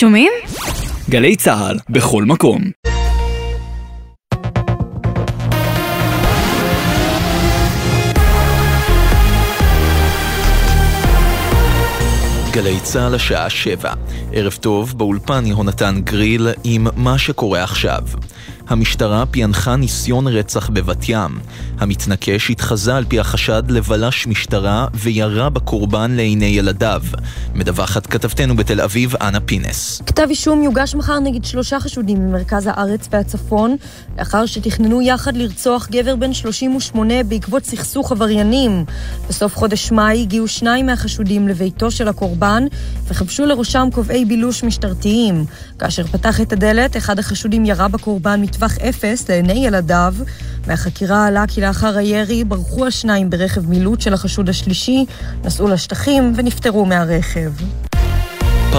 שומעים? גלי צה"ל, בכל מקום. גלי צה"ל השעה שבע. ערב טוב, באולפן יהונתן גריל עם מה שקורה עכשיו. המשטרה פענחה ניסיון רצח בבת ים. המתנקש התחזה על פי החשד לבלש משטרה וירה בקורבן לעיני ילדיו. מדווחת כתבתנו בתל אביב, אנה פינס. כתב אישום יוגש מחר נגד שלושה חשודים ממרכז הארץ והצפון, לאחר שתכננו יחד לרצוח גבר בן 38 בעקבות סכסוך עבריינים. בסוף חודש מאי הגיעו שניים מהחשודים לביתו של הקורבן וחבשו לראשם קובעי בילוש משטרתיים. כאשר פתח את הדלת, אחד החשודים ירה בקורבן מטווח אפס לעיני ילדיו. מהחקירה עלה כי לאחר הירי ברחו השניים ברכב מילוט של החשוד השלישי, נסעו לשטחים ונפטרו מהרכב.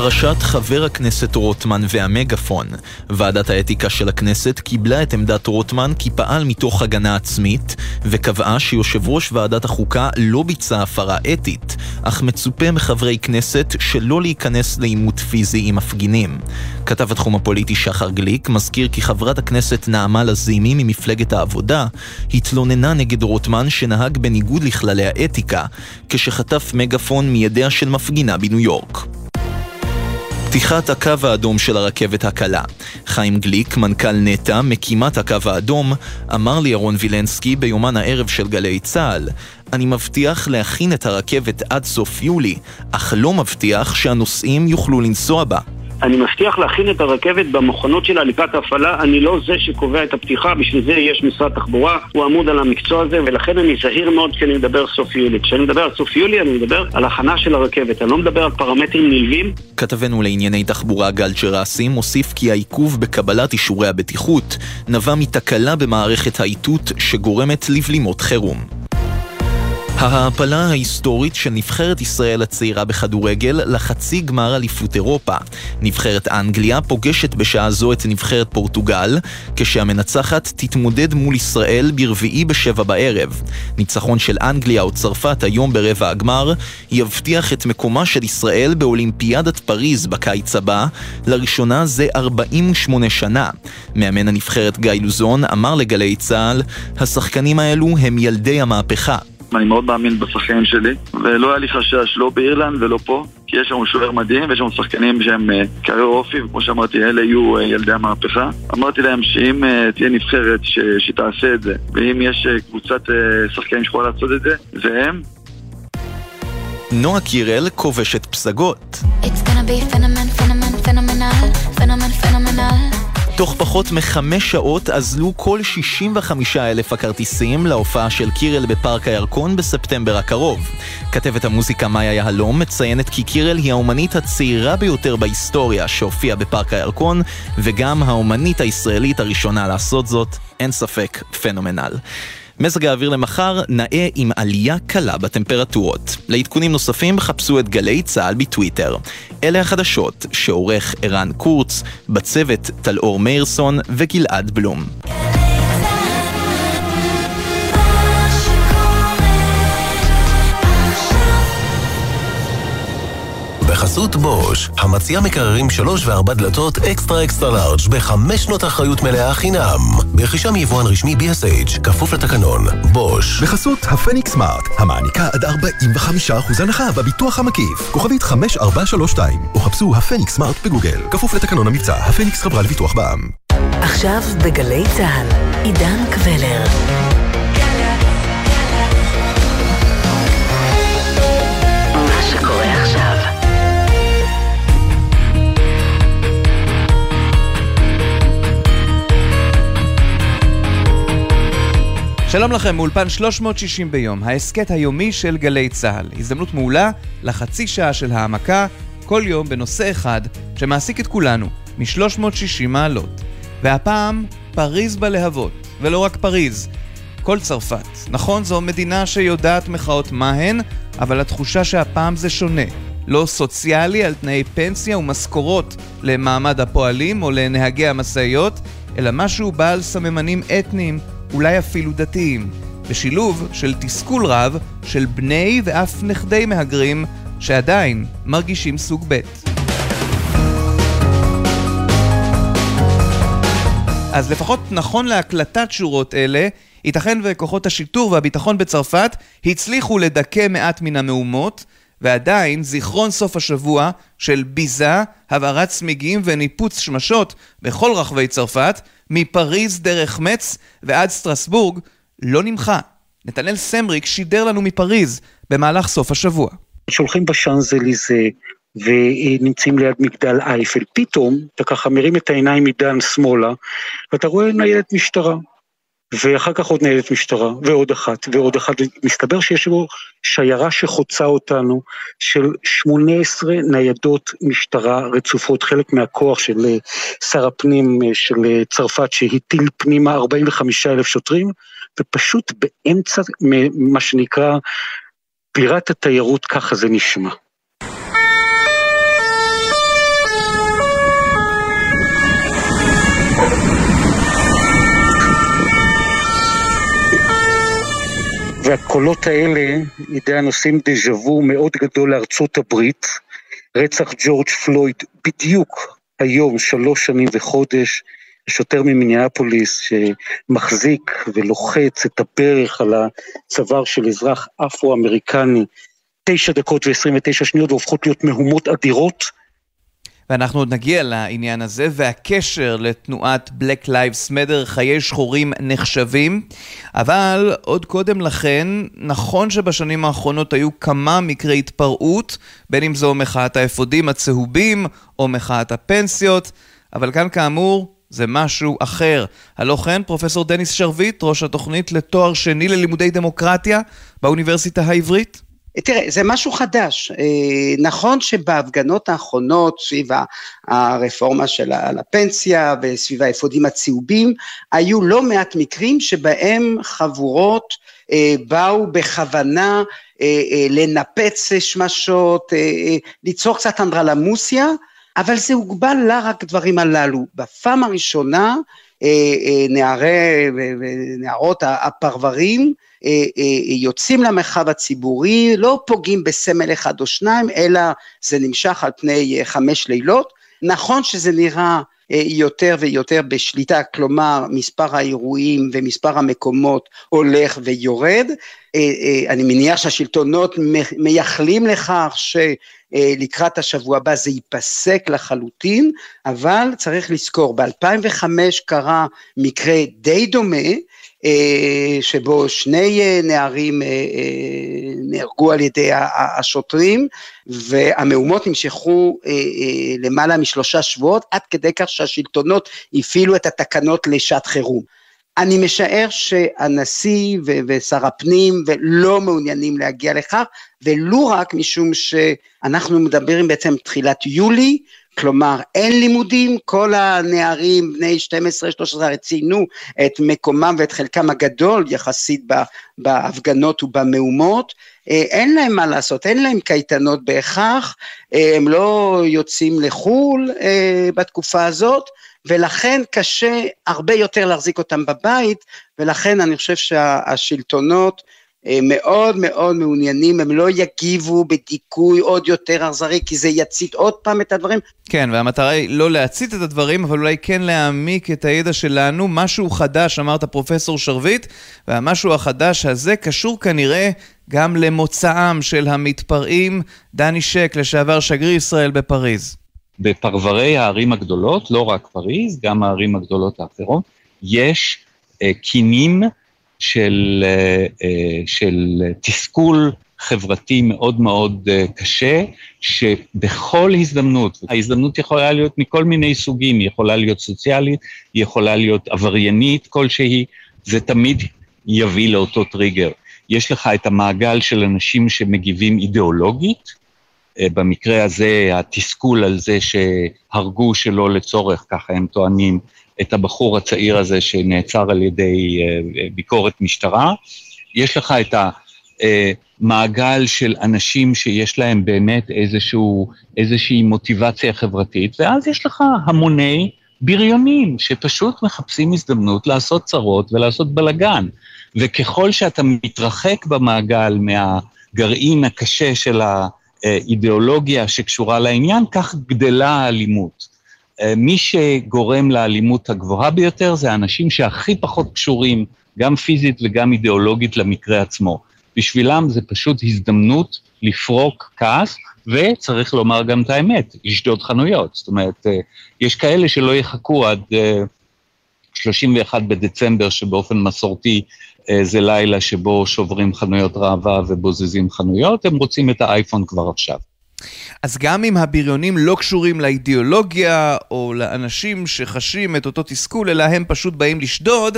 פרשת חבר הכנסת רוטמן והמגפון. ועדת האתיקה של הכנסת קיבלה את עמדת רוטמן כי פעל מתוך הגנה עצמית, וקבעה שיושב ראש ועדת החוקה לא ביצע הפרה אתית, אך מצופה מחברי כנסת שלא להיכנס לעימות פיזי עם מפגינים. כתב התחום הפוליטי שחר גליק מזכיר כי חברת הכנסת נעמה לזימי ממפלגת העבודה התלוננה נגד רוטמן שנהג בניגוד לכללי האתיקה, כשחטף מגפון מידיה של מפגינה בניו יורק. פתיחת הקו האדום של הרכבת הקלה. חיים גליק, מנכ"ל נטע, מקימת הקו האדום, אמר לירון וילנסקי ביומן הערב של גלי צה"ל אני מבטיח להכין את הרכבת עד סוף יולי, אך לא מבטיח שהנוסעים יוכלו לנסוע בה. אני מבטיח להכין את הרכבת במוכנות שלה לקראת ההפעלה, אני לא זה שקובע את הפתיחה, בשביל זה יש משרד תחבורה, הוא עמוד על המקצוע הזה, ולכן אני זהיר מאוד כשאני מדבר סוף יולי. כשאני מדבר על סוף יולי, אני מדבר על הכנה של הרכבת, אני לא מדבר על פרמטרים נלווים. כתבנו לענייני תחבורה גל ג'רסי מוסיף כי העיכוב בקבלת אישורי הבטיחות נבע מתקלה במערכת האיתות שגורמת לבלימות חירום. ההעפלה ההיסטורית של נבחרת ישראל הצעירה בכדורגל לחצי גמר אליפות אירופה. נבחרת אנגליה פוגשת בשעה זו את נבחרת פורטוגל, כשהמנצחת תתמודד מול ישראל ברביעי בשבע בערב. ניצחון של אנגליה או צרפת היום ברבע הגמר, יבטיח את מקומה של ישראל באולימפיאדת פריז בקיץ הבא, לראשונה זה 48 שנה. מאמן הנבחרת גיא לוזון אמר לגלי צה"ל, השחקנים האלו הם ילדי המהפכה. אני מאוד מאמין בשחקנים שלי, ולא היה לי חשש לא באירלנד ולא פה, כי יש לנו שוער מדהים ויש לנו שחקנים שהם אה, קרי אופי, וכמו שאמרתי, אלה יהיו אה, ילדי המהפכה. אמרתי להם שאם אה, תהיה נבחרת ש... שתעשה את זה, ואם יש קבוצת שחקנים שיכולה לעשות את זה, זה הם. נועה קירל כובשת פסגות. It's gonna be phenomen, phenomen, phenomenal, phenomen, phenomenal. תוך פחות מחמש שעות אזלו כל 65 אלף הכרטיסים להופעה של קירל בפארק הירקון בספטמבר הקרוב. כתבת המוזיקה מאיה יהלום מציינת כי קירל היא האומנית הצעירה ביותר בהיסטוריה שהופיעה בפארק הירקון, וגם האומנית הישראלית הראשונה לעשות זאת, אין ספק, פנומנל. מזג האוויר למחר נאה עם עלייה קלה בטמפרטורות. לעדכונים נוספים חפשו את גלי צה"ל בטוויטר. אלה החדשות שעורך ערן קורץ, בצוות טלאור מאירסון וגלעד בלום. בחסות בוש, המציע מקררים שלוש וארבע דלתות אקסטרה אקסטרה לארג' בחמש שנות אחריות מלאה חינם. ברכישה מיבואן רשמי BSH, כפוף לתקנון. בוש. בחסות הפניקס סמארט, המעניקה עד 45% הנחה בביטוח המקיף. כוכבית 5432, או חפשו הפניקס סמארט בגוגל. כפוף לתקנון המבצע, הפניקס חברה לביטוח בע"מ. עכשיו בגלי צה"ל, עידן קבלר. שלום לכם, מאולפן 360 ביום, ההסכת היומי של גלי צה"ל. הזדמנות מעולה לחצי שעה של העמקה, כל יום בנושא אחד שמעסיק את כולנו, מ-360 מעלות. והפעם, פריז בלהבות, ולא רק פריז, כל צרפת. נכון, זו מדינה שיודעת מחאות מה הן, אבל התחושה שהפעם זה שונה. לא סוציאלי על תנאי פנסיה ומשכורות למעמד הפועלים או לנהגי המשאיות, אלא משהו בעל סממנים אתניים אולי אפילו דתיים, בשילוב של תסכול רב של בני ואף נכדי מהגרים שעדיין מרגישים סוג ב'. אז לפחות נכון להקלטת שורות אלה, ייתכן וכוחות השיטור והביטחון בצרפת הצליחו לדכא מעט מן המהומות, ועדיין זיכרון סוף השבוע של ביזה, הבערת צמיגים וניפוץ שמשות בכל רחבי צרפת, מפריז דרך מצ ועד סטרסבורג, לא נמחה. נתנאל סמריק שידר לנו מפריז במהלך סוף השבוע. שהולכים בשאנזליזה ונמצאים ליד מגדל אייפל, פתאום אתה ככה מרים את העיניים מדן שמאלה ואתה רואה ניידת משטרה. ואחר כך עוד ניידת משטרה, ועוד אחת, ועוד אחת, מסתבר שיש בו שיירה שחוצה אותנו של 18 ניידות משטרה רצופות, חלק מהכוח של אה, שר הפנים אה, של אה, צרפת שהטיל פנימה 45 אלף שוטרים, ופשוט באמצע מה שנקרא בירת התיירות, ככה זה נשמע. והקולות האלה, יודע, נושאים דז'ה וו מאוד גדול לארצות הברית. רצח ג'ורג' פלויד בדיוק היום, שלוש שנים וחודש, שוטר ממיניאפוליס שמחזיק ולוחץ את הברך על הצוואר של אזרח אפרו-אמריקני, תשע דקות ועשרים ותשע שניות והופכות להיות מהומות אדירות. ואנחנו עוד נגיע לעניין הזה, והקשר לתנועת Black Lives Matter, חיי שחורים נחשבים. אבל עוד קודם לכן, נכון שבשנים האחרונות היו כמה מקרי התפרעות, בין אם זו מחאת האפודים הצהובים או מחאת הפנסיות, אבל כאן כאמור, זה משהו אחר. הלא כן, פרופסור דניס שרביט, ראש התוכנית לתואר שני ללימודי דמוקרטיה באוניברסיטה העברית. תראה, זה משהו חדש. אה, נכון שבהפגנות האחרונות סביב הרפורמה של הפנסיה וסביב האפודים הצהובים, היו לא מעט מקרים שבהם חבורות אה, באו בכוונה אה, לנפץ שמשות, ליצור קצת אנדרלמוסיה, אבל זה הוגבל לה רק דברים הללו. בפעם הראשונה נערי ונערות הפרברים אה, אה, יוצאים למרחב הציבורי, לא פוגעים בסמל אחד או שניים, אלא זה נמשך על פני אה, חמש לילות. נכון שזה נראה יותר ויותר בשליטה, כלומר מספר האירועים ומספר המקומות הולך ויורד. אני מניח שהשלטונות מייחלים לכך שלקראת השבוע הבא זה ייפסק לחלוטין, אבל צריך לזכור, ב-2005 קרה מקרה די דומה, אה, שבו שני אה, נערים אה, נהרגו על ידי השוטרים, והמהומות נמשכו למעלה משלושה שבועות, עד כדי כך שהשלטונות הפעילו את התקנות לשעת חירום. אני משער שהנשיא ושר הפנים לא מעוניינים להגיע לכך, ולו רק משום שאנחנו מדברים בעצם תחילת יולי, כלומר אין לימודים, כל הנערים בני 12-13 ציינו את מקומם ואת חלקם הגדול יחסית בהפגנות ובמהומות, אה, אין להם מה לעשות, אין להם קייטנות בהכרח, אה, הם לא יוצאים לחו"ל אה, בתקופה הזאת, ולכן קשה הרבה יותר להחזיק אותם בבית, ולכן אני חושב שהשלטונות אה, מאוד מאוד מעוניינים, הם לא יגיבו בדיכוי עוד יותר אכזרי, כי זה יצית עוד פעם את הדברים. כן, והמטרה היא לא להצית את הדברים, אבל אולי כן להעמיק את הידע שלנו. משהו חדש, אמרת פרופסור שרביט, והמשהו החדש הזה קשור כנראה גם למוצאם של המתפרעים. דני שק, לשעבר שגריר ישראל בפריז. בפרברי הערים הגדולות, לא רק פריז, גם הערים הגדולות האחרות, יש אה, קינים של, אה, אה, של תסכול חברתי מאוד מאוד אה, קשה, שבכל הזדמנות, ההזדמנות יכולה להיות מכל מיני סוגים, היא יכולה להיות סוציאלית, היא יכולה להיות עבריינית כלשהי, זה תמיד יביא לאותו טריגר. יש לך את המעגל של אנשים שמגיבים אידיאולוגית, במקרה הזה התסכול על זה שהרגו שלא לצורך, ככה הם טוענים, את הבחור הצעיר הזה שנעצר על ידי אה, ביקורת משטרה. יש לך את המעגל של אנשים שיש להם באמת איזשהו, איזושהי מוטיבציה חברתית, ואז יש לך המוני בריונים שפשוט מחפשים הזדמנות לעשות צרות ולעשות בלגן. וככל שאתה מתרחק במעגל מהגרעין הקשה של האידיאולוגיה שקשורה לעניין, כך גדלה האלימות. מי שגורם לאלימות הגבוהה ביותר זה האנשים שהכי פחות קשורים, גם פיזית וגם אידיאולוגית, למקרה עצמו. בשבילם זה פשוט הזדמנות לפרוק כעס, וצריך לומר גם את האמת, לשדוד חנויות. זאת אומרת, יש כאלה שלא יחכו עד 31 בדצמבר, שבאופן מסורתי זה לילה שבו שוברים חנויות ראווה ובוזזים חנויות, הם רוצים את האייפון כבר עכשיו. אז גם אם הבריונים לא קשורים לאידיאולוגיה או לאנשים שחשים את אותו תסכול, אלא הם פשוט באים לשדוד,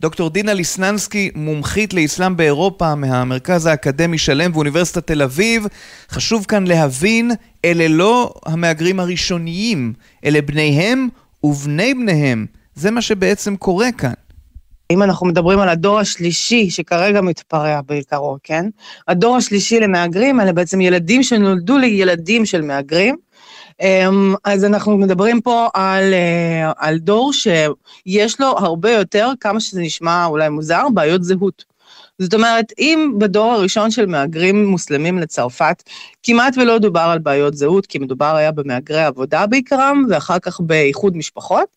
דוקטור דינה ליסננסקי, מומחית לאסלאם באירופה מהמרכז האקדמי שלם ואוניברסיטת תל אביב, חשוב כאן להבין, אלה לא המהגרים הראשוניים, אלה בניהם ובני בניהם. זה מה שבעצם קורה כאן. אם אנחנו מדברים על הדור השלישי, שכרגע מתפרע בעיקרו, כן? הדור השלישי למהגרים, אלה בעצם ילדים שנולדו לילדים של מהגרים. אמ, אז אנחנו מדברים פה על, אה, על דור שיש לו הרבה יותר, כמה שזה נשמע אולי מוזר, בעיות זהות. זאת אומרת, אם בדור הראשון של מהגרים מוסלמים לצרפת, כמעט ולא דובר על בעיות זהות, כי מדובר היה במהגרי עבודה בעיקרם, ואחר כך באיחוד משפחות,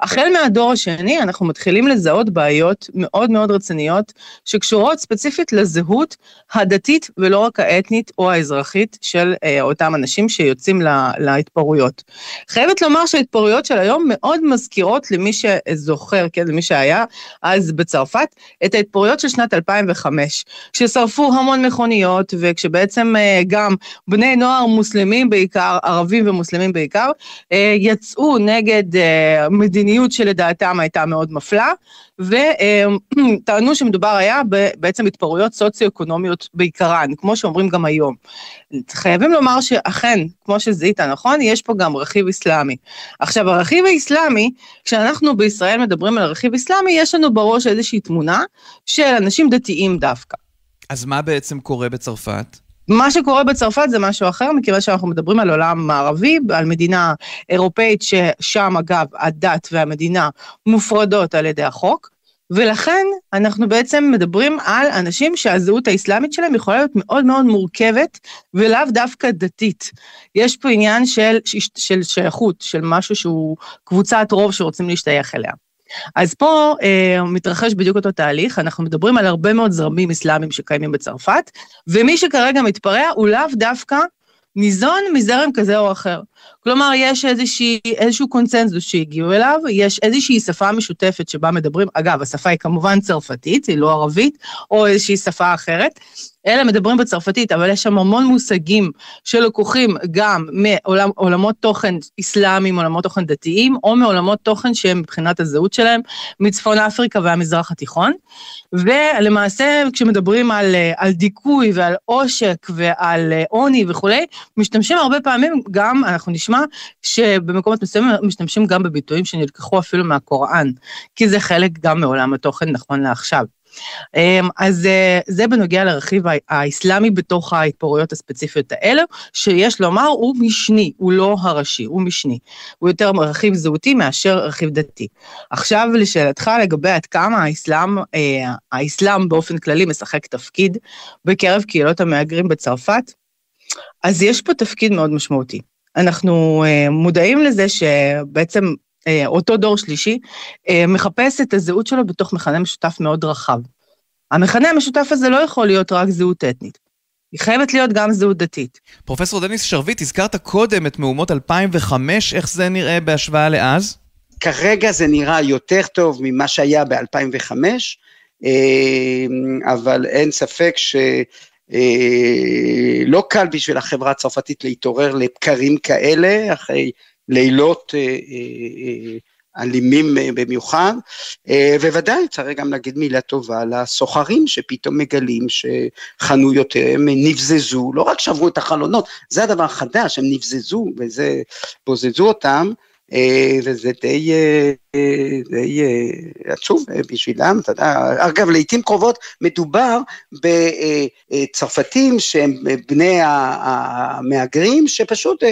החל מהדור השני אנחנו מתחילים לזהות בעיות מאוד מאוד רציניות שקשורות ספציפית לזהות הדתית ולא רק האתנית או האזרחית של אה, אותם אנשים שיוצאים לה, להתפרעויות. חייבת לומר שההתפרעויות של היום מאוד מזכירות למי שזוכר, כן, למי שהיה אז בצרפת, את ההתפרעויות של שנת 2005, כששרפו המון מכוניות וכשבעצם אה, גם בני נוער מוסלמים בעיקר, ערבים ומוסלמים בעיקר, אה, יצאו נגד אה, מדיניות מדיניות שלדעתם הייתה מאוד מפלה, וטענו שמדובר היה בעצם התפרעויות סוציו-אקונומיות בעיקרן, כמו שאומרים גם היום. חייבים לומר שאכן, כמו שזיהית, נכון? יש פה גם רכיב אסלאמי. עכשיו, הרכיב האסלאמי, כשאנחנו בישראל מדברים על רכיב אסלאמי, יש לנו בראש איזושהי תמונה של אנשים דתיים דווקא. אז מה בעצם קורה בצרפת? מה שקורה בצרפת זה משהו אחר, מכיוון שאנחנו מדברים על עולם מערבי, על מדינה אירופאית ששם אגב הדת והמדינה מופרדות על ידי החוק, ולכן אנחנו בעצם מדברים על אנשים שהזהות האסלאמית שלהם יכולה להיות מאוד מאוד מורכבת ולאו דווקא דתית. יש פה עניין של, של שייכות, של משהו שהוא קבוצת רוב שרוצים להשתייך אליה. אז פה אה, מתרחש בדיוק אותו תהליך, אנחנו מדברים על הרבה מאוד זרמים אסלאמיים שקיימים בצרפת, ומי שכרגע מתפרע הוא לאו דווקא ניזון מזרם כזה או אחר. כלומר, יש איזושהי, איזשהו קונצנזוס שהגיעו אליו, יש איזושהי שפה משותפת שבה מדברים, אגב, השפה היא כמובן צרפתית, היא לא ערבית, או איזושהי שפה אחרת, אלה מדברים בצרפתית, אבל יש שם המון מושגים שלקוחים גם מעולמות תוכן אסלאמיים, עולמות תוכן דתיים, או מעולמות תוכן שהם מבחינת הזהות שלהם, מצפון אפריקה והמזרח התיכון. ולמעשה, כשמדברים על, על דיכוי ועל עושק ועל עוני וכולי, משתמשים הרבה פעמים גם, אנחנו נשמע, שבמקומות מסוימים משתמשים גם בביטויים שנלקחו אפילו מהקוראן, כי זה חלק גם מעולם התוכן נכון לעכשיו. אמ, אז אה, זה בנוגע לרכיב האסלאמי בתוך ההתפוררויות הספציפיות האלה, שיש לומר הוא משני, הוא לא הראשי, הוא משני. הוא יותר רכיב זהותי מאשר רכיב דתי. עכשיו לשאלתך לגבי עד כמה האסלאם, אה, האסלאם באופן כללי משחק תפקיד בקרב קהילות המהגרים בצרפת, אז יש פה תפקיד מאוד משמעותי. אנחנו אה, מודעים לזה שבעצם אותו דור שלישי, אה, מחפש את הזהות שלו בתוך מכנה משותף מאוד רחב. המכנה המשותף הזה לא יכול להיות רק זהות אתנית. היא חייבת להיות גם זהות דתית. פרופסור דניס שרביט, הזכרת קודם את מהומות 2005, איך זה נראה בהשוואה לאז? כרגע זה נראה יותר טוב ממה שהיה ב-2005, אבל אין ספק ש... לא קל בשביל החברה הצרפתית להתעורר לבקרים כאלה, אחרי לילות אה, אה, אה, אלימים במיוחד, וודאי צריך גם להגיד מילה טובה לסוחרים שפתאום מגלים שחנויותיהם נבזזו, לא רק שברו את החלונות, זה הדבר החדש, הם נבזזו וזה, בוזזו אותם, וזה די, אה, די אה, עצוב בשבילם, אתה יודע, אגב לעיתים קרובות מדובר בצרפתים שהם בני המהגרים, שפשוט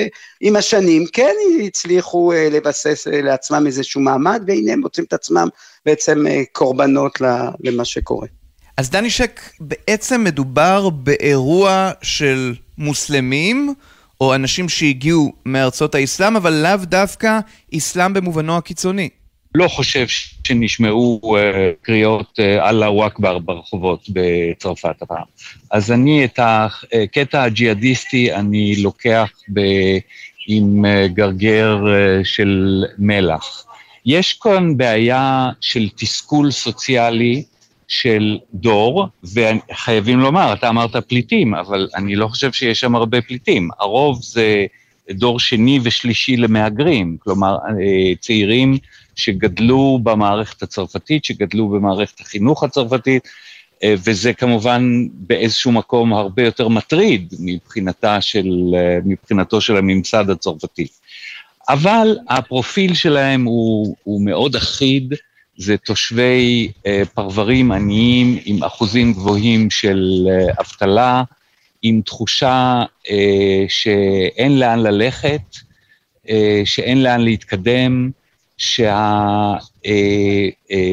עם השנים כן הצליחו לבסס לעצמם איזשהו מעמד, והנה הם מוצאים את עצמם בעצם קורבנות למה שקורה. אז דני שק, בעצם מדובר באירוע של מוסלמים, או אנשים שהגיעו מארצות האסלאם, אבל לאו דווקא אסלאם במובנו הקיצוני. לא חושב שנשמעו uh, קריאות אה, אללהו uh, אכבר ברחובות בצרפת הפעם. אז אני את הקטע הג'יהאדיסטי אני לוקח ב, עם גרגר של מלח. יש כאן בעיה של תסכול סוציאלי של דור, וחייבים לומר, אתה אמרת פליטים, אבל אני לא חושב שיש שם הרבה פליטים. הרוב זה דור שני ושלישי למהגרים, כלומר, צעירים שגדלו במערכת הצרפתית, שגדלו במערכת החינוך הצרפתית, אה, וזה כמובן באיזשהו מקום הרבה יותר מטריד מבחינתה של, אה, מבחינתו של הממסד הצרפתי. אבל הפרופיל שלהם הוא, הוא מאוד אחיד, זה תושבי אה, פרברים עניים עם אחוזים גבוהים של אבטלה, עם תחושה שאין לאן ללכת, שאין לאן להתקדם,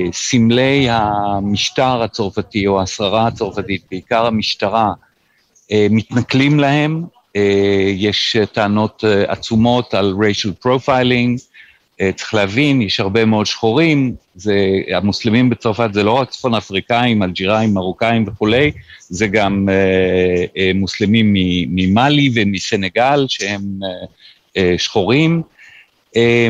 שהסמלי המשטר הצרפתי או השררה הצרפתית, בעיקר המשטרה, מתנכלים להם, יש טענות עצומות על racial profiling, צריך להבין, יש הרבה מאוד שחורים, זה, המוסלמים בצרפת זה לא רק צפון אפריקאים, אלג'יראים, מרוקאים וכולי, זה גם אה, אה, מוסלמים ממאלי ומסנגל שהם אה, אה, שחורים. אה,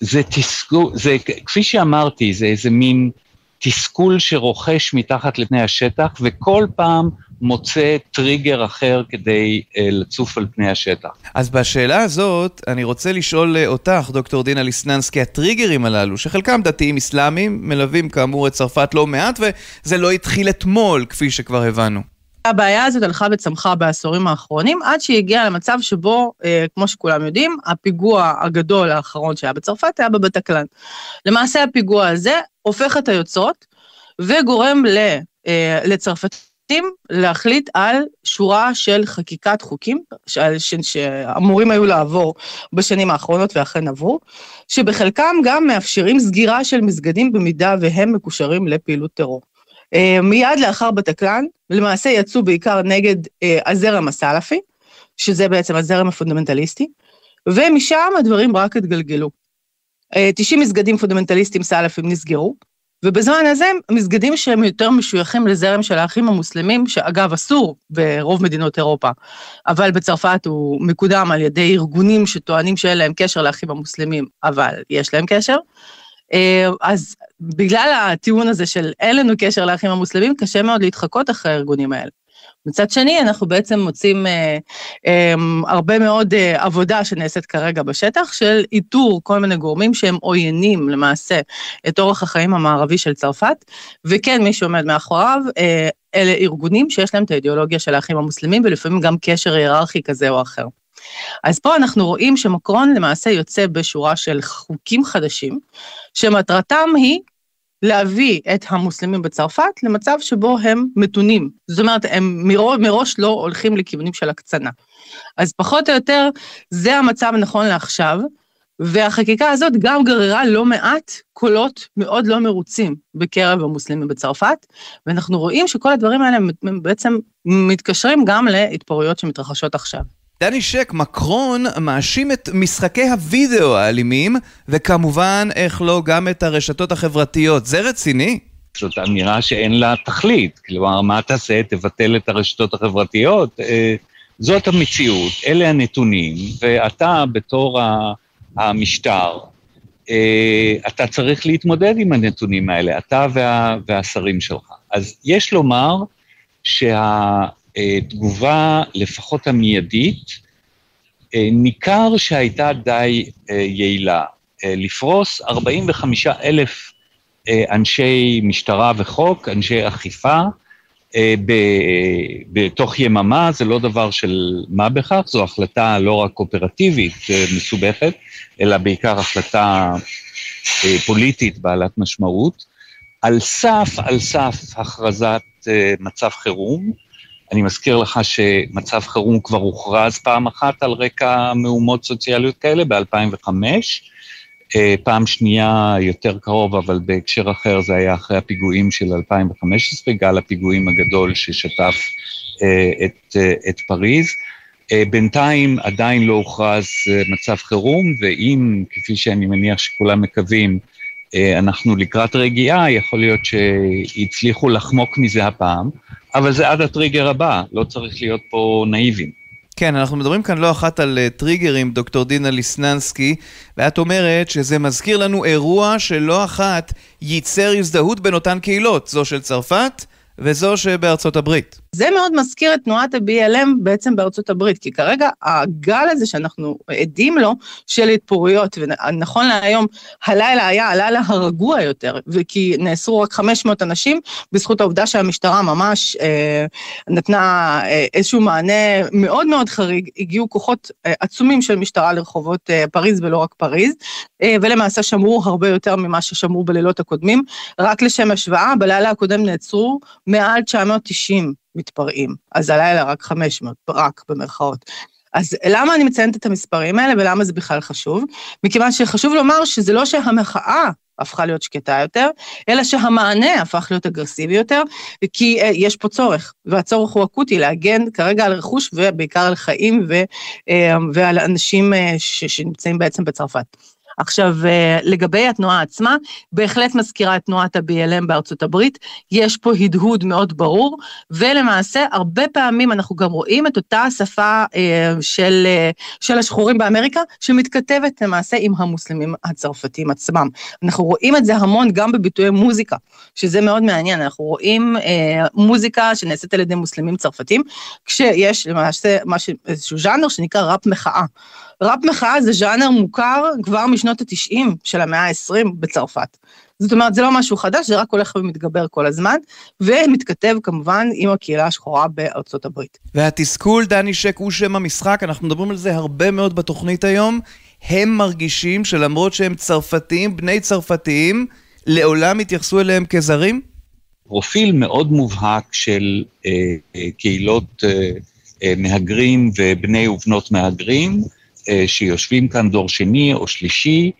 זה תסכול, זה, כפי שאמרתי, זה איזה מין תסכול שרוכש מתחת לפני השטח, וכל פעם מוצא טריגר אחר כדי uh, לצוף על פני השטח. אז בשאלה הזאת, אני רוצה לשאול אה, אותך, דוקטור דינה ליסננסקי, הטריגרים הללו, שחלקם דתיים אסלאמיים, מלווים כאמור את צרפת לא מעט, וזה לא התחיל אתמול, כפי שכבר הבנו. הבעיה הזאת הלכה וצמחה בעשורים האחרונים, עד שהיא הגיעה למצב שבו, אה, כמו שכולם יודעים, הפיגוע הגדול האחרון שהיה בצרפת היה בבטקלן. למעשה הפיגוע הזה הופך את היוצרות וגורם ל, אה, לצרפתים להחליט על שורה של חקיקת חוקים ש, ש, שאמורים היו לעבור בשנים האחרונות ואכן עברו, שבחלקם גם מאפשרים סגירה של מסגדים במידה והם מקושרים לפעילות טרור. אה, מיד לאחר בטקלאן, למעשה יצאו בעיקר נגד אה, הזרם הסלאפי, שזה בעצם הזרם הפונדמנטליסטי, ומשם הדברים רק התגלגלו. 90 אה, מסגדים פונדמנטליסטים סלאפים נסגרו, ובזמן הזה מסגדים שהם יותר משויכים לזרם של האחים המוסלמים, שאגב אסור ברוב מדינות אירופה, אבל בצרפת הוא מקודם על ידי ארגונים שטוענים שאין להם קשר לאחים המוסלמים, אבל יש להם קשר. אה, אז בגלל הטיעון הזה של אין לנו קשר לאחים המוסלמים, קשה מאוד להתחקות אחרי הארגונים האלה. מצד שני, אנחנו בעצם מוצאים אה, אה, הרבה מאוד אה, עבודה שנעשית כרגע בשטח, של איתור כל מיני גורמים שהם עוינים למעשה את אורח החיים המערבי של צרפת, וכן, מי שעומד מאחוריו, אה, אלה ארגונים שיש להם את האידיאולוגיה של האחים המוסלמים, ולפעמים גם קשר היררכי כזה או אחר. אז פה אנחנו רואים שמקרון למעשה יוצא בשורה של חוקים חדשים, שמטרתם היא להביא את המוסלמים בצרפת למצב שבו הם מתונים. זאת אומרת, הם מראש, מראש לא הולכים לכיוונים של הקצנה. אז פחות או יותר, זה המצב נכון לעכשיו, והחקיקה הזאת גם גררה לא מעט קולות מאוד לא מרוצים בקרב המוסלמים בצרפת, ואנחנו רואים שכל הדברים האלה בעצם מתקשרים גם להתפרעויות שמתרחשות עכשיו. דני שק, מקרון מאשים את משחקי הוידאו האלימים, וכמובן, איך לא, גם את הרשתות החברתיות. זה רציני? זאת אמירה שאין לה תכלית. כלומר, מה תעשה? תבטל את הרשתות החברתיות? אה, זאת המציאות, אלה הנתונים, ואתה בתור המשטר, אה, אתה צריך להתמודד עם הנתונים האלה, אתה וה, והשרים שלך. אז יש לומר שה... התגובה, לפחות המיידית, אה, ניכר שהייתה די אה, יעילה. אה, לפרוס 45 אלף אנשי משטרה וחוק, אנשי אכיפה, בתוך יממה, זה לא דבר של מה בכך, זו החלטה לא רק אופרטיבית מסובכת, אלא בעיקר החלטה פוליטית בעלת משמעות, על סף, על סף הכרזת מצב חירום, אני מזכיר לך שמצב חירום כבר הוכרז פעם אחת על רקע מהומות סוציאליות כאלה, ב-2005. אה, פעם שנייה יותר קרוב, אבל בהקשר אחר זה היה אחרי הפיגועים של 2015, גל הפיגועים הגדול ששטף אה, את, אה, את פריז. בינתיים עדיין לא הוכרז מצב חירום, ואם, כפי שאני מניח שכולם מקווים, אנחנו לקראת רגיעה, יכול להיות שהצליחו לחמוק מזה הפעם, אבל זה עד הטריגר הבא, לא צריך להיות פה נאיבים. כן, אנחנו מדברים כאן לא אחת על טריגרים, דוקטור דינה ליסננסקי, ואת אומרת שזה מזכיר לנו אירוע שלא אחת ייצר הזדהות בין אותן קהילות, זו של צרפת וזו שבארצות הברית. זה מאוד מזכיר את תנועת ה-BLM בעצם בארצות הברית, כי כרגע הגל הזה שאנחנו עדים לו של התפוררויות, ונכון להיום, הלילה היה הלילה הרגוע יותר, וכי נאסרו רק 500 אנשים, בזכות העובדה שהמשטרה ממש אה, נתנה אה, איזשהו מענה מאוד מאוד חריג, הגיעו כוחות אה, עצומים של משטרה לרחובות אה, פריז ולא רק פריז, אה, ולמעשה שמרו הרבה יותר ממה ששמרו בלילות הקודמים. רק לשם השוואה, בלילה הקודם נעצרו מעל 990 מתפרעים, אז הלילה רק 500, רק במרכאות. אז למה אני מציינת את המספרים האלה ולמה זה בכלל חשוב? מכיוון שחשוב לומר שזה לא שהמחאה הפכה להיות שקטה יותר, אלא שהמענה הפך להיות אגרסיבי יותר, כי uh, יש פה צורך, והצורך הוא אקוטי להגן כרגע על רכוש ובעיקר על חיים ו, uh, ועל אנשים uh, ש, שנמצאים בעצם בצרפת. עכשיו, אה, לגבי התנועה עצמה, בהחלט מזכירה את תנועת ה-BLM בארצות הברית, יש פה הדהוד מאוד ברור, ולמעשה, הרבה פעמים אנחנו גם רואים את אותה השפה אה, של, אה, של השחורים באמריקה, שמתכתבת למעשה עם המוסלמים הצרפתים עצמם. אנחנו רואים את זה המון גם בביטויי מוזיקה, שזה מאוד מעניין, אנחנו רואים מוזיקה שנעשית על ידי מוסלמים צרפתים, כשיש למעשה משהו, איזשהו ז'אנר שנקרא ראפ מחאה. ראפ מחאה זה ז'אנר מוכר כבר משנות ה-90 של המאה ה-20 בצרפת. זאת אומרת, זה לא משהו חדש, זה רק הולך ומתגבר כל הזמן, ומתכתב כמובן עם הקהילה השחורה בארצות הברית. והתסכול, דני שק, הוא שם המשחק, אנחנו מדברים על זה הרבה מאוד בתוכנית היום. הם מרגישים שלמרות שהם צרפתיים, בני צרפתיים, לעולם יתייחסו אליהם כזרים? פרופיל מאוד מובהק של אה, אה, קהילות אה, אה, מהגרים ובני ובנות מהגרים, אה, שיושבים כאן דור שני או שלישי,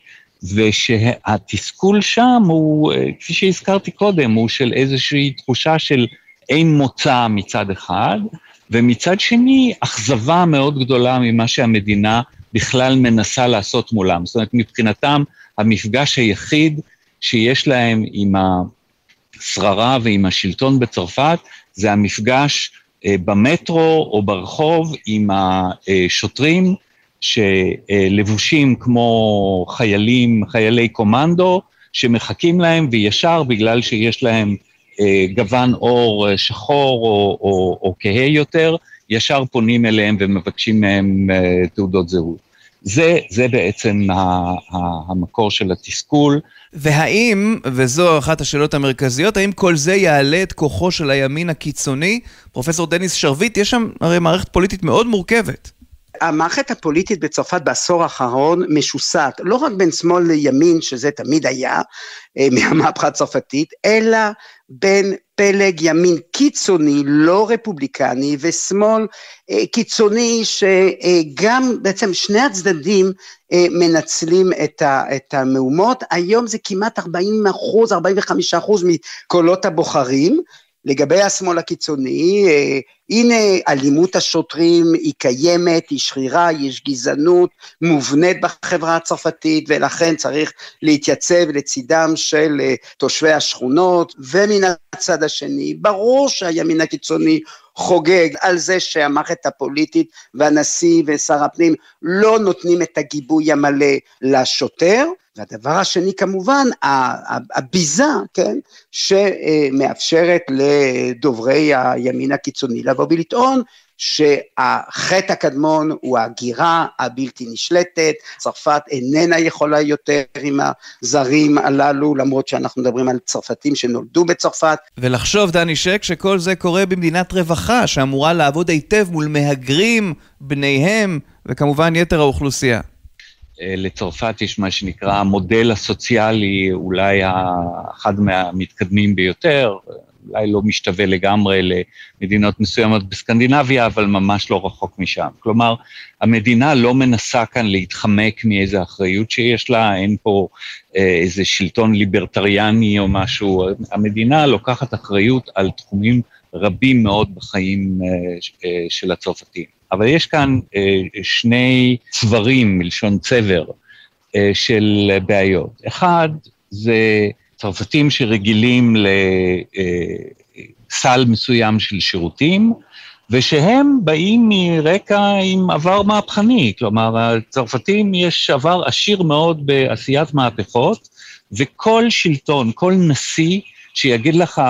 ושהתסכול שם הוא, אה, כפי שהזכרתי קודם, הוא של איזושהי תחושה של אין מוצא מצד אחד, ומצד שני, אכזבה מאוד גדולה ממה שהמדינה בכלל מנסה לעשות מולם. זאת אומרת, מבחינתם, המפגש היחיד שיש להם עם השררה ועם השלטון בצרפת, זה המפגש אה, במטרו או ברחוב עם השוטרים שלבושים כמו חיילים, חיילי קומנדו, שמחכים להם וישר בגלל שיש להם אה, גוון עור אה, שחור או, או, או כהה יותר, ישר פונים אליהם ומבקשים מהם אה, תעודות זהות. זה, זה בעצם ה, ה, המקור של התסכול. והאם, וזו אחת השאלות המרכזיות, האם כל זה יעלה את כוחו של הימין הקיצוני? פרופסור דניס שרביט, יש שם הרי מערכת פוליטית מאוד מורכבת. המערכת הפוליטית בצרפת בעשור האחרון משוסעת, לא רק בין שמאל לימין, שזה תמיד היה אה, מהמהפכה הצרפתית, אלא בין פלג ימין קיצוני, לא רפובליקני, ושמאל אה, קיצוני, שגם בעצם שני הצדדים אה, מנצלים את המהומות. היום זה כמעט 40 אחוז, 45 אחוז מקולות הבוחרים, לגבי השמאל הקיצוני, אה, הנה אלימות השוטרים היא קיימת, היא שרירה, יש גזענות מובנית בחברה הצרפתית ולכן צריך להתייצב לצידם של אה, תושבי השכונות ומן הצד השני, ברור שהימין הקיצוני חוגג על זה שהמערכת הפוליטית והנשיא ושר הפנים לא נותנים את הגיבוי המלא לשוטר, והדבר השני כמובן, הביזה, כן, שמאפשרת לדוברי הימין הקיצוני לבוא ולטעון שהחטא הקדמון הוא ההגירה הבלתי נשלטת, צרפת איננה יכולה יותר עם הזרים הללו, למרות שאנחנו מדברים על צרפתים שנולדו בצרפת. ולחשוב, דני שק, שכל זה קורה במדינת רווחה, שאמורה לעבוד היטב מול מהגרים, בניהם, וכמובן יתר האוכלוסייה. אה, לצרפת יש מה שנקרא המודל הסוציאלי, אולי אחד מהמתקדמים ביותר, אולי לא משתווה לגמרי למדינות מסוימות בסקנדינביה, אבל ממש לא רחוק משם. כלומר, המדינה לא מנסה כאן להתחמק מאיזה אחריות שיש לה, אין פה אה, איזה שלטון ליברטריאני או משהו, המדינה לוקחת אחריות על תחומים רבים מאוד בחיים אה, של הצרפתים. אבל יש כאן שני צברים, מלשון צבר, של בעיות. אחד, זה צרפתים שרגילים לסל מסוים של שירותים, ושהם באים מרקע עם עבר מהפכני, כלומר, הצרפתים יש עבר עשיר מאוד בעשיית מהפכות, וכל שלטון, כל נשיא שיגיד לך,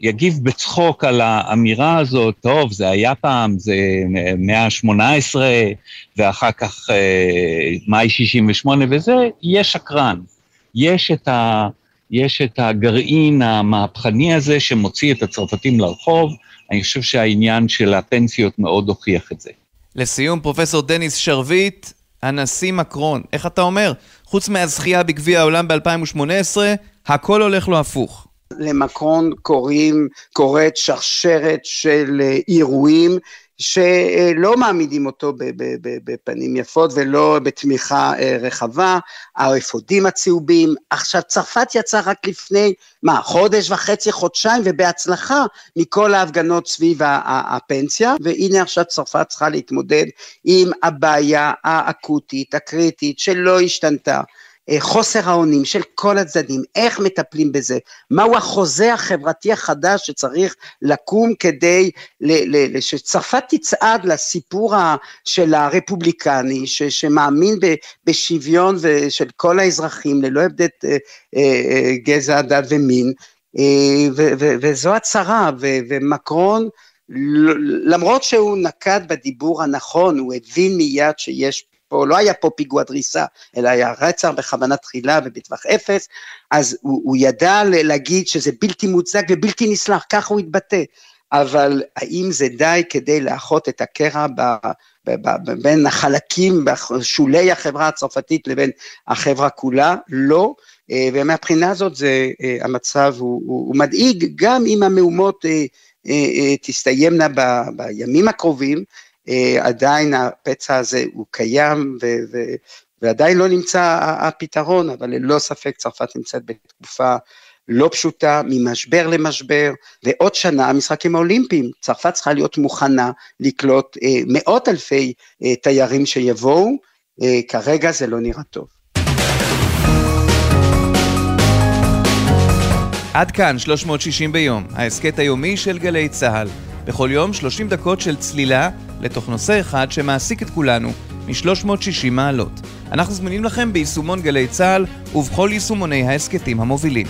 יגיב בצחוק על האמירה הזאת, טוב, זה היה פעם, זה מאה ה-18, ואחר כך אה, מאי 68 וזה, יהיה שקרן. יש את, ה, יש את הגרעין המהפכני הזה שמוציא את הצרפתים לרחוב, אני חושב שהעניין של הפנסיות מאוד הוכיח את זה. לסיום, פרופסור דניס שרביט, הנשיא מקרון, איך אתה אומר? חוץ מהזכייה בגביע העולם ב-2018, הכל הולך לו הפוך. למקרון קוראים, קורית שרשרת של אה, אירועים שלא מעמידים אותו בפנים יפות ולא בתמיכה אה, רחבה, האפודים הצהובים, עכשיו צרפת יצאה רק לפני, מה, חודש וחצי, חודשיים, ובהצלחה מכל ההפגנות סביב הפנסיה, והנה עכשיו צרפת צריכה להתמודד עם הבעיה האקוטית, הקריטית, שלא השתנתה. אה, חוסר האונים של כל הצדדים, איך מטפלים בזה, מהו החוזה החברתי החדש שצריך לקום כדי שצרפת תצעד לסיפור של הרפובליקני ש- שמאמין ב- בשוויון של כל האזרחים ללא הבדל אה, אה, גזע, דת ומין, ו- ו- וזו הצהרה, ומקרון למרות שהוא נקט בדיבור הנכון, הוא הבין מיד שיש פה, לא היה פה פיגוע דריסה, אלא היה רצח בכוונה תחילה ובטווח אפס, אז הוא, הוא ידע להגיד שזה בלתי מוצדק ובלתי נסלח, ככה הוא התבטא. אבל האם זה די כדי לאחות את הקרע ב, ב, ב, בין החלקים, בשולי החברה הצרפתית לבין החברה כולה? לא. אה, ומהבחינה הזאת זה, אה, המצב הוא, הוא, הוא מדאיג, גם אם המהומות אה, תסתיימנה ב, בימים הקרובים, עדיין הפצע הזה הוא קיים ו, ו, ועדיין לא נמצא הפתרון, אבל ללא ספק צרפת נמצאת בתקופה לא פשוטה, ממשבר למשבר, ועוד שנה המשחקים האולימפיים, צרפת צריכה להיות מוכנה לקלוט אה, מאות אלפי אה, תיירים שיבואו, אה, כרגע זה לא נראה טוב. עד כאן 360 ביום, ההסכת היומי של גלי צה"ל. בכל יום 30 דקות של צלילה לתוך נושא אחד שמעסיק את כולנו מ-360 מעלות. אנחנו זמינים לכם ביישומון גלי צה"ל ובכל יישומוני ההסכתים המובילים.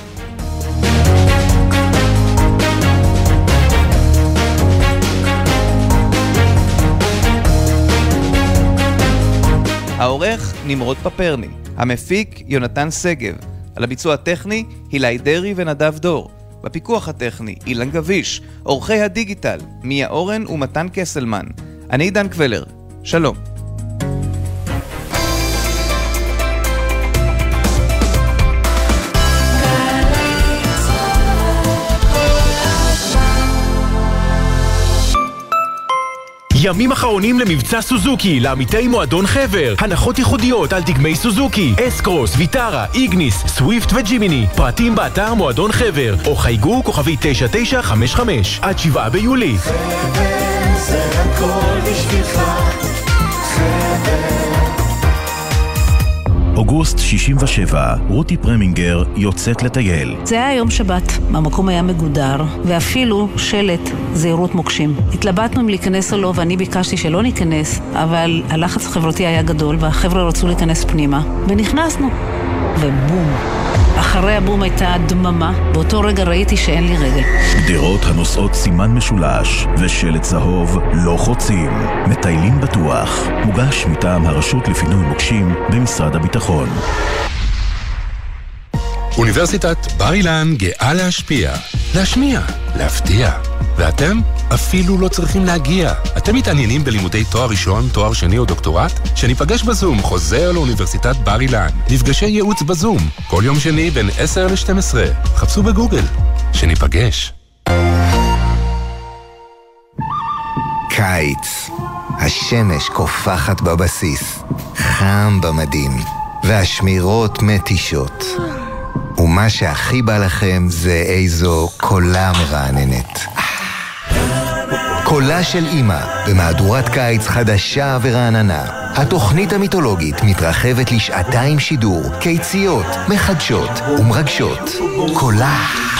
העורך נמרוד פפרני, המפיק יונתן שגב, על הביצוע הטכני הילי דרעי ונדב דור. בפיקוח הטכני אילן גביש, עורכי הדיגיטל מיה אורן ומתן קסלמן. אני עידן קבלר, שלום. ימים אחרונים למבצע סוזוקי לעמיתי מועדון חבר. הנחות ייחודיות על דגמי סוזוקי, אסקרוס, ויטרה, איגניס, סוויפט וג'ימיני. פרטים באתר מועדון חבר, או חייגו כוכבי 9955 עד 7 ביולי. חבר זה הכל בשבילך אוגוסט 67, רותי פרמינגר יוצאת לטייל. זה היה יום שבת, המקום היה מגודר, ואפילו שלט זהירות מוקשים. התלבטנו אם להיכנס או לא, ואני ביקשתי שלא ניכנס, אבל הלחץ החברתי היה גדול, והחבר'ה רצו להיכנס פנימה, ונכנסנו. ובום. אחרי הבום הייתה דממה, באותו רגע ראיתי שאין לי רגל. גדרות הנושאות סימן משולש ושלט צהוב לא חוצים. מטיילים בטוח. מוגש מטעם הרשות לפינוי מוקשים במשרד הביטחון. אוניברסיטת בר אילן גאה להשפיע, להשמיע, להפתיע. ואתם אפילו לא צריכים להגיע. אתם מתעניינים בלימודי תואר ראשון, תואר שני או דוקטורט? שניפגש בזום חוזר לאוניברסיטת בר אילן. מפגשי ייעוץ בזום, כל יום שני בין 10 ל-12. חפשו בגוגל. שניפגש. קיץ. השמש קופחת בבסיס, חם במדים, והשמירות מתישות. ומה שהכי בא לכם זה איזו קולה מרעננת. קולה של אימא, במהדורת קיץ חדשה ורעננה. התוכנית המיתולוגית מתרחבת לשעתיים שידור, קיציות, מחדשות ומרגשות. קולה